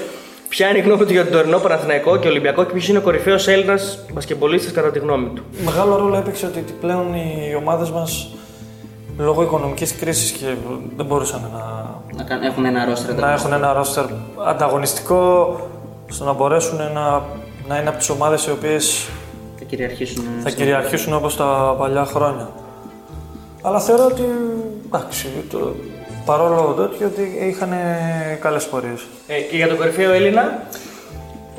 ποια είναι η γνώμη του για τον τωρινό Παναθηναϊκό και Ολυμπιακό και ποιος είναι ο κορυφαίος Έλληνας μπασκεμπολίστης κατά τη γνώμη του. Μεγάλο ρόλο έπαιξε ότι πλέον οι ομάδες μας λόγω οικονομικής κρίσης και δεν μπορούσαν να, Να κάν- έχουν ένα ρόστρε. να έχουν ένα ρόστερ ανταγωνιστικό στο να μπορέσουν να, να είναι από τις ομάδες οι οποίες Θα κυριαρχήσουν. θα κυριαρχήσουν όπως τα παλιά χρόνια. Αλλά θεωρώ ότι εντάξει, το, παρόλο τέτοιο ότι είχαν καλές πορείες. Ε, και για τον κορυφαίο Έλληνα,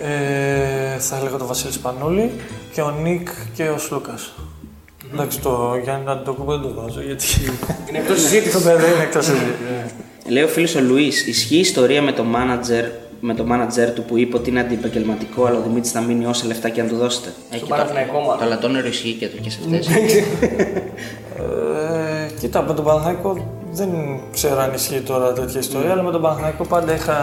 Ε, θα έλεγα το Βασίλη Σπανούλη και ο Νίκ και ο Σλούκας. Εντάξει, το Γιάννη Αντιτοκούμπο δεν το βάζω γιατί είναι εκτός συζήτησης. το παιδί είναι εκτός συζήτησης. Λέει ο φίλος ο Λουίς, ισχύει η ιστορία με το manager, με το manager του που είπε ότι είναι αντιεπαγγελματικό, αλλά ο Δημήτρης θα μείνει όσα λεφτά και αν του δώσετε. Έχει Παναθηναϊκό, μάλλον. Το λατώνερο ισχύει και, το- και σε αυτές. Ε, κοίτα, με τον Παναθηναϊκό δεν ξέρω αν ισχύει τώρα τέτοια ιστορία, αλλά με τον Παναθηναϊκό πάντα είχα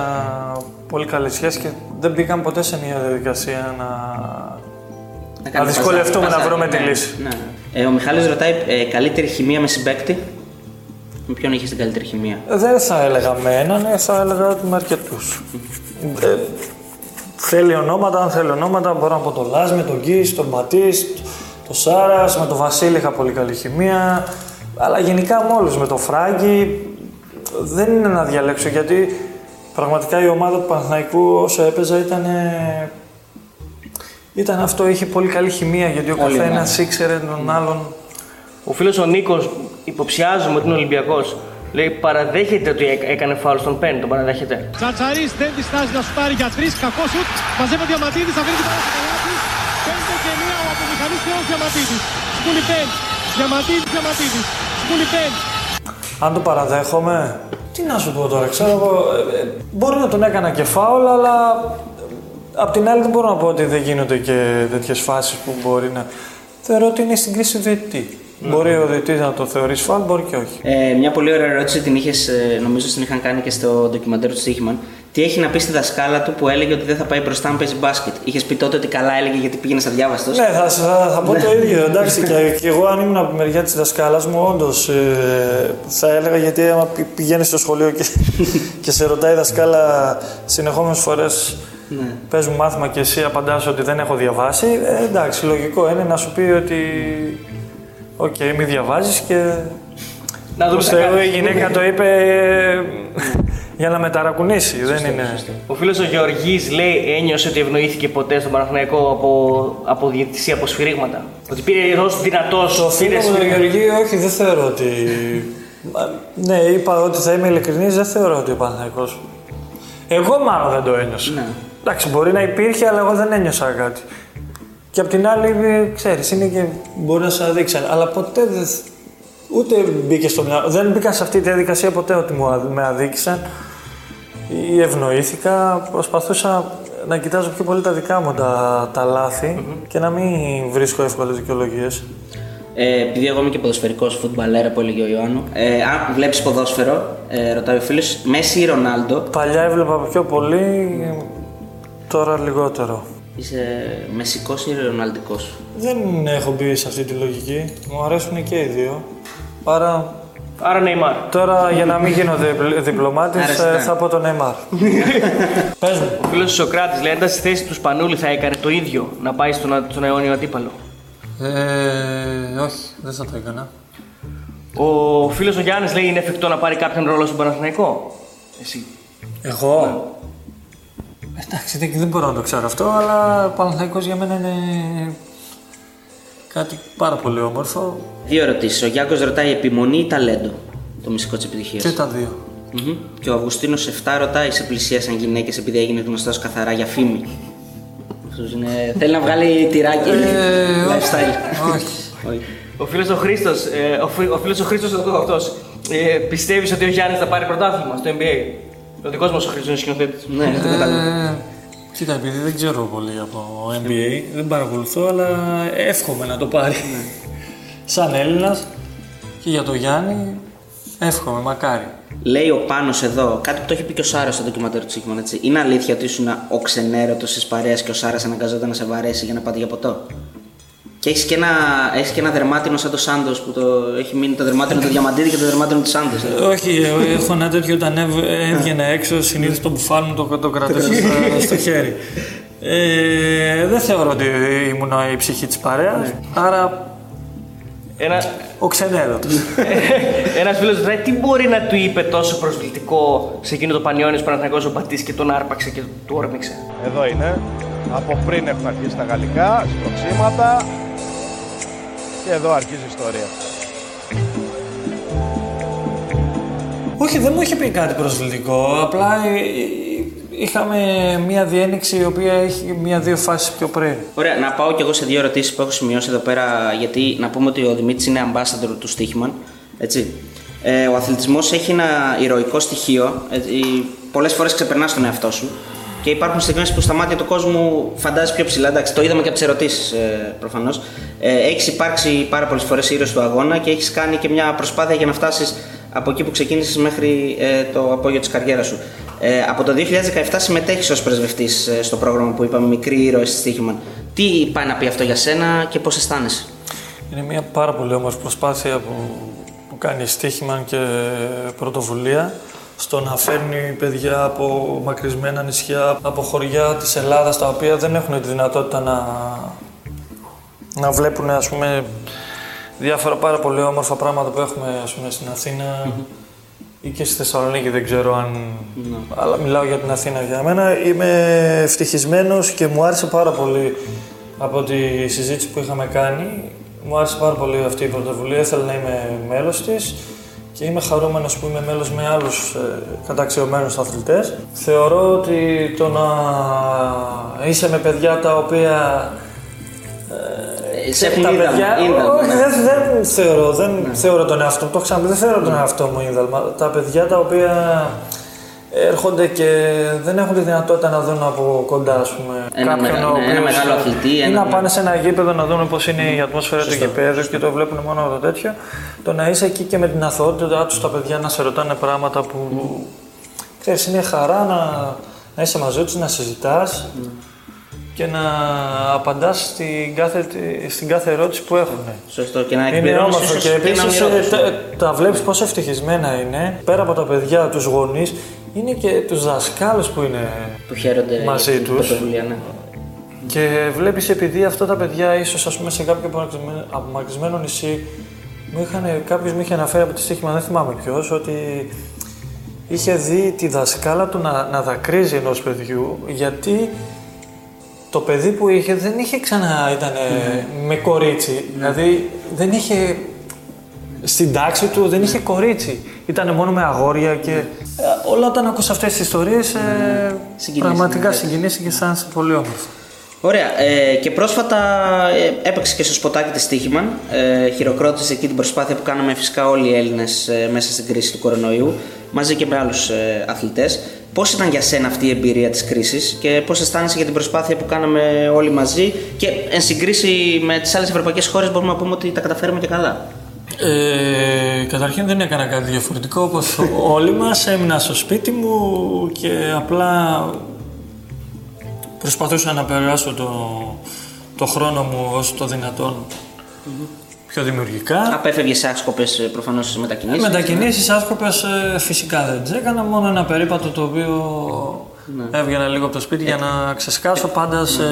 πολύ καλή σχέση και δεν μπήκαν ποτέ σε μια διαδικασία να, να δυσκολευτούμε να βρούμε τη λύση. Ναι. Ε, ο Μιχάλης ρωτάει ε, καλύτερη χημεία με συμπέκτη; Με ποιον είχες την καλύτερη χημεία; Ε, Δεν θα έλεγα με έναν, ε, θα έλεγα ότι με αρκετούς. Ε, θέλει ονόματα, αν θέλει ονόματα, μπορώ να πω τον Λάσμι, τον Γκί, τον Μπατίστ, τον Σάρας. Με τον Βασίλη είχα πολύ καλή χημεία. Αλλά γενικά με όλους, με το Φράγκη δεν είναι να διαλέξω γιατί πραγματικά η ομάδα του Παναθηναϊκού όσο έπαιζα ήταν ήταν αυτό, είχε πολύ καλή χημεία γιατί ο Όλοι, καθένας ναι. ήξερε τον άλλον. Ο φίλος ο Νίκος, υποψιάζομαι ότι είναι Ολυμπιακός, λέει παραδέχεται ότι έκ- έκανε φάουλ στον Πεν. Τον παραδέχεται. Τσατσαρίς δεν διστάζει να σουτάρει για τρεις, κακός σουτ, μαζεύει ο Διαμαντίδης, αφήνει την παρά στο καλάθι. Πέντε και μία ο απομηχανής πλέον Διαμαντίδης. Σκούλι Πεν, Διαμαντίδης, Διαμαντίδης, Σκούλι Πεν. Αν το παραδέχομαι, τι να σου πω τώρα, ξέρω εγώ. ε, ε, μπορεί να τον έκανα και φάουλ, αλλά ε, απ' την άλλη δεν μπορώ να πω ότι δεν γίνονται και τέτοιες φάσεις που μπορεί να. Θεωρώ ότι είναι στην κρίση του διαιτητή. Μπορεί ο διαιτητής να το θεωρήσει φάουλ, μπορεί και όχι. Ε, μια πολύ ωραία ερώτηση την είχες, νομίζω την είχαν κάνει και στο ντοκιμαντέρ του Στίχημαν. Τι έχει να πει στη δασκάλα του που έλεγε ότι δεν θα πάει μπροστά αν παίζει μπάσκετ; Είχες πει τότε ότι καλά έλεγε γιατί πήγαινες στα διάβαστο. Ναι, θα, θα, θα πω το ίδιο. Εντάξει, και, και εγώ αν ήμουν από τη μεριά της δασκάλας μου, όντως ε, θα έλεγα γιατί άμα πη- πηγαίνεις στο σχολείο και, και σε ρωτάει η δασκάλα συνεχόμενες φορές. Ναι. Πες μου μάθημα και εσύ απαντάς ότι δεν έχω διαβάσει. Ε, εντάξει, λογικό είναι να σου πει ότι. Οκ, μη διαβάζεις και. Να δούμε Προς τι θα Θεού, κάνεις. η γυναίκα το είπε ε, για να με ταρακουνήσει. δεν είναι. Ο φίλος ο Γεωργής λέει ένιωσε ότι ευνοήθηκε ποτέ στον Παναθηναϊκό από, από διαιτησία, από σφυρίγματα. Ότι πήρε ω δυνατός. Το φίλο μου τον Γεωργή, όχι, δεν θεωρώ ότι. Μα, ναι, είπα ότι θα είμαι ειλικρινής, δεν θεωρώ ότι ο Παναθηναϊκός Εγώ μάλλον δεν το ένιωσα. Ναι. Εντάξει, μπορεί να υπήρχε, αλλά εγώ δεν ένιωσα κάτι. Και απ' την άλλη, ξέρεις, είναι και μπορεί να σε αδείξαν. Αλλά ποτέ δεν. Ούτε μπήκε στο μυαλό. Δεν μπήκα σε αυτή τη διαδικασία ποτέ ότι μου αδ- με αδίκησαν ή ευνοήθηκα. Προσπαθούσα να κοιτάζω πιο πολύ τα δικά μου τα, τα λαθη και να μην βρίσκω εύκολες δικαιολογίες. Ε, επειδή εγώ είμαι και ποδοσφαιρικός φουτμπαλέρα που έλεγε ο Ιωάννου. Ε, αν βλέπεις ποδόσφαιρο, ε, ρωτάει ο φίλος, Μέση ή Ρονάλντο; Παλιά έβλεπα πιο πολύ, τώρα λιγότερο. Είσαι μεσικός ή ροναλντικός; Δεν έχω μπει σε αυτή τη λογική. Μου αρέσουν και οι δύο. Άρα Άρα Νεϊμάρ. τώρα για να μην γίνω διπλ- διπλωμάτης Άρεσε, ε, ναι. θα πω τον Νεϊμάρ. Πες μου. Ο φίλος Σοκράτης λέει: Αν ήταν στη θέση του Σπανούλη θα έκανε το ίδιο να πάει στον, στον αιώνιο αντίπαλο. Ε, όχι, δεν θα το έκανα. Ο φίλος ο Γιάννης λέει: Είναι εφικτό να πάρει κάποιον ρόλο στον Παναθηναϊκό. Εσύ. Εγώ; Εντάξει, δεν, δεν μπορώ να το ξέρω αυτό, αλλά ο Παναθηναϊκός για μένα είναι κάτι πάρα πολύ όμορφο Δύο ερωτήσεις. Ο Γιάνκος ρωτάει επιμονή ή ταλέντο; Το μυστικό της επιτυχίας. και τα δύο. Και ο Αυγουστίνος 7 ρωτάει σε πλησίασαν γυναίκες επειδή έγινε γνωστός καθαρά για φήμη; Αυτός είναι... Θέλει να βγάλει τυράκι. Ε, lifestyle. όχι. Όχι. Ο φίλος ο Χρήστος, ε, ο, φι- ο φίλος ο Χρήστος ο αυτός, ε, πιστεύεις ότι ο Γιάννης θα πάρει πρωτάθλημα στο NBA. Ο δικός μας ο Χρήστος είναι σκηνοθέτης. Ναι, αυτό κατάλαβα. Ε, κοίτα, επειδή δεν ξέρω πολύ από NBA, δεν παρακολουθώ, αλλά εύχομαι να το πάρει. Σαν Έλληνας και για το Γιάννη, εύχομαι, μακάρι. Λέει ο Πάνος εδώ, κάτι που το έχει πει και ο Σάρας στο ντοκιμαντέρ του Σίγμαν, έτσι. Είναι αλήθεια ότι ήσουν ο ξενέρωτος της παρέας και ο Σάρας αναγκαζόταν να σε βαρέσει για να πάτε για ποτό; Και έχεις και, ένα, έχεις και ένα δερμάτινο σαν το Σάντος που το, έχει μείνει το δερμάτινο του Διαμαντίδη και το δερμάτινο του Σάντος. Όχι, εγώ έχω ένα τέτοιο όταν έβ- έβγαινα έξω, συνήθως το μπουφάν μου το, το κρατούσα στο, στο χέρι. Ε, δεν θεωρώ ότι ήμουν η ψυχή της παρέας, άρα Ένα, ο ξενέρωτος. Ένας φίλος ρωτάει τι μπορεί να του είπε τόσο προσβλητικό σε εκείνο το πανιόνιος Παναθηναϊκός ο Μπατής και τον άρπαξε και του όρμηξε; Εδώ είναι. Από πριν έχουν αρχίσει τα γαλλικά, σπροξήματα. Και εδώ αρχίζει η ιστορία. Όχι, δεν μου είχε πει κάτι προσβλητικό. Απλά ε, ε, είχαμε μία διένεξη η οποία έχει μία-δύο φάσεις πιο πριν. Ωραία, να πάω κι εγώ σε δύο ερωτήσεις που έχω σημειώσει εδώ πέρα. Γιατί να πούμε ότι ο Δημήτρης είναι ambassador του Στίχημαν. Έτσι. Ε, ο αθλητισμός έχει ένα ηρωικό στοιχείο. Πολλές φορές ξεπερνάς τον εαυτό σου. Και υπάρχουν στιγμές που στα μάτια του κόσμου φαντάζει πιο ψηλά. Εντάξει, το είδαμε και από τις ερωτήσεις ε, προφανώς. Ε, έχεις υπάρξει πάρα πολλές φορές ήρωα του αγώνα και έχεις κάνει και μια προσπάθεια για να φτάσεις από εκεί που ξεκίνησες μέχρι ε, το απόγειο της καριέρας σου. Ε, από το 2017 συμμετέχεις ως πρεσβευτής ε, στο πρόγραμμα που είπαμε Μικρή ήρωε στη Στίχημαν. Τι πάει να πει αυτό για σένα και πώς αισθάνεσαι; Είναι μια πάρα πολύ όμορφη προσπάθεια που, που κάνει στοίχημα και πρωτοβουλία στο να φέρνει παιδιά από μακρισμένα νησιά, από χωριά της Ελλάδας τα οποία δεν έχουν τη δυνατότητα να, να βλέπουν ας πούμε διάφορα πάρα πολύ όμορφα πράγματα που έχουμε ας πούμε, στην αθηνα ή και στη Θεσσαλονίκη, δεν ξέρω αν. Αλλά μιλάω για την Αθήνα για μένα. Είμαι ευτυχισμένος και μου άρεσε πάρα πολύ από τη συζήτηση που είχαμε κάνει. Μου άρεσε πάρα πολύ αυτή η πρωτοβουλία. Ήθελα να είμαι μέλος της και είμαι χαρούμενος που είμαι μέλος με άλλους ε, καταξιωμένους αθλητές. Θεωρώ ότι το να είσαι με παιδιά τα οποία Ε, Σε έχουν τα είδα, παιδιά, είδα, όχι, ναι. δεν, δεν θεωρώ, δεν θεωρώ τον εαυτό μου, το έχω ξαναπεί, δεν θεωρώ τον εαυτό μου ίνδαλμα. Τα παιδιά τα οποία έρχονται και δεν έχουν τη δυνατότητα να δουν από κοντά, ας πούμε, Ένα κάποιον μεγα- ο ναι, ένα οποίος, μεγάλο ε, αθλητή, ή ένα- να πάνε σε ένα γήπεδο να δουν πώς είναι η ατμόσφαιρα του γηπέδου και το βλέπουν μόνο το τέτοιο. Το να είσαι εκεί και με την αθωότητά τους τα παιδιά να σε ρωτάνε πράγματα που ξέρεις, είναι χαρά να, να είσαι μαζί τους, να συζητάς και να απαντάς στην κάθε, στην κάθε ερώτηση που έχουν. Σωστό και να Είναι εκπληρώνεις όμορφο ίσως και ένα επίσης όνειρό τους. τα βλέπεις πόσο ευτυχισμένα είναι. Πέρα από τα παιδιά, τους γονείς, είναι και τους δασκάλους που είναι Που χαίρονται μαζί για την τους. πρωτοβουλία, ναι. Και βλέπεις επειδή αυτά τα παιδιά ίσως ας πούμε σε κάποιο απομακρυσμένο- απομακρυσμένο νησί μου είχαν, κάποιος μου είχε αναφέρει από τη στοίχημα, δεν θυμάμαι ποιος, ότι είχε δει τη δασκάλα του να, να δακρύζει ενός παιδιού γιατί το παιδί που είχε δεν είχε ξανά ήταν με κορίτσι. Δηλαδή δεν είχε στην τάξη του δεν είχε κορίτσι. Ήταν μόνο με αγόρια και ε, όλα όταν ακούς αυτές τις ιστορίες ε, Συγκινήσεις, πραγματικά ναι. συγκινήσει και αισθάνεσαι πολύ όμορφο. Ωραία. Ε, και πρόσφατα ε, έπαιξε και στο σποτάκι της Στίχημαν. Ε, χειροκρότησε εκεί την προσπάθεια που κάναμε φυσικά όλοι οι Έλληνες ε, μέσα στην κρίση του κορονοϊού, μαζί και με άλλους ε, αθλητές. Πώς ήταν για σένα αυτή η εμπειρία της κρίσης και πώς αισθάνεσαι για την προσπάθεια που κάναμε όλοι μαζί και εν συγκρίση με τις άλλες ευρωπαϊκές χώρες μπορούμε να πούμε ότι τα καταφέραμε και καλά; Ε, καταρχήν δεν έκανα κάτι διαφορετικό όπως όλοι μας. Έμεινα στο σπίτι μου και απλά προσπαθούσα να περάσω το, το χρόνο μου όσο το δυνατόν πιο δημιουργικά. Απέφευγες σε άσκοπε προφανώς μετακινήσεις. Μετακινήσεις άσκοπες ε, φυσικά δεν τις έκανα, μόνο ένα περίπατο το οποίο έβγαινα λίγο από το σπίτι για να ξεσκάσω πάντα σε,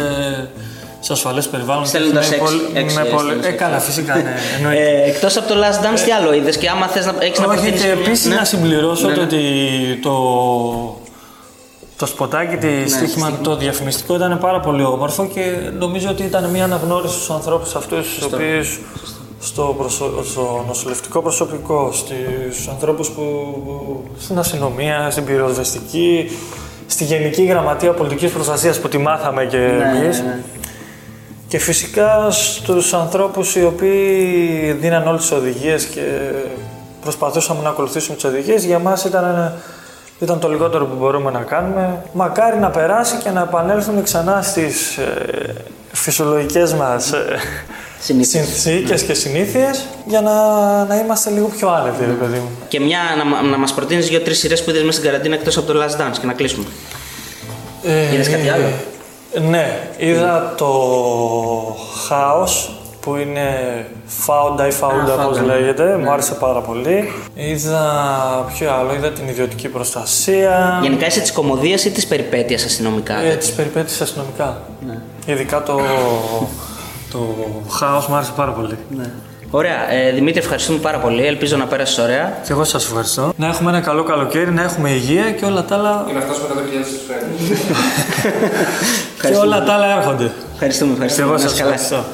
σε ασφαλές περιβάλλον. και Στέλνοντας με έξι- πολύ- έξι με πολύ- έστελνες Έκανα έξι. φυσικά, ναι. εννοείται. Ε, Εκτός από το Last Dance, τι άλλο είδες και άμα θες να έχεις να Όχι, προτείνεις και μια- επίσης ναι. να συμπληρώσω Ναι, το ναι. ότι το, το σποτάκι τη στοίχημα, το διαφημιστικό ήταν πάρα πολύ όμορφο και νομίζω ότι ήταν μια αναγνώριση στους ανθρώπους αυτούς τους οποίους στο, προσω... στο νοσηλευτικό προσωπικό, στους ανθρώπους που στην αστυνομία, στην πυροσβεστική, στη Γενική Γραμματεία Πολιτικής Προστασίας που τη μάθαμε και εμείς. ναι. Και φυσικά στους ανθρώπους οι οποίοι δίναν όλες τις οδηγίες και προσπαθούσαμε να ακολουθήσουμε τις οδηγίες, για μας ήταν, ήταν το λιγότερο που μπορούμε να κάνουμε. Μακάρι να περάσει και να επανέλθουμε ξανά στις ε, φυσιολογικές μας ε, Συνήθειες. συνθήκες και συνήθειες για να, να είμαστε λίγο πιο άνετοι, ρε παιδί μου. Και μια να, να μας προτείνεις δύο-τρει σειρές που είδε μέσα στην καραντίνα εκτός από το Last Dance και να κλείσουμε. Ε, Είδες κάτι άλλο; Ναι, είδα το Χάος που είναι Found I Found, Α, όπως Found, ναι. λέγεται. Μου άρεσε πάρα πολύ. Είδα ποιο άλλο, είδα την ιδιωτική προστασία. Γενικά είσαι της κομμωδίας ή της περιπέτειας αστυνομικά; Ε, τις περιπέτειες αστυνομικά. Ειδικά το, το Χάος μου άρεσε πάρα πολύ. Ναι. Ωραία. Ε, Δημήτρη, ευχαριστούμε πάρα πολύ. Ελπίζω να πέρασε ωραία. Και εγώ σας ευχαριστώ. Να έχουμε ένα καλό καλοκαίρι, να έχουμε υγεία και όλα τα άλλα, Και να φτάσουμε τα 2.000 εισφαίρες. και όλα τα άλλα έρχονται. Ευχαριστούμε, Και ευχαριστούμε. εγώ Να σας είσαι καλά. ευχαριστώ.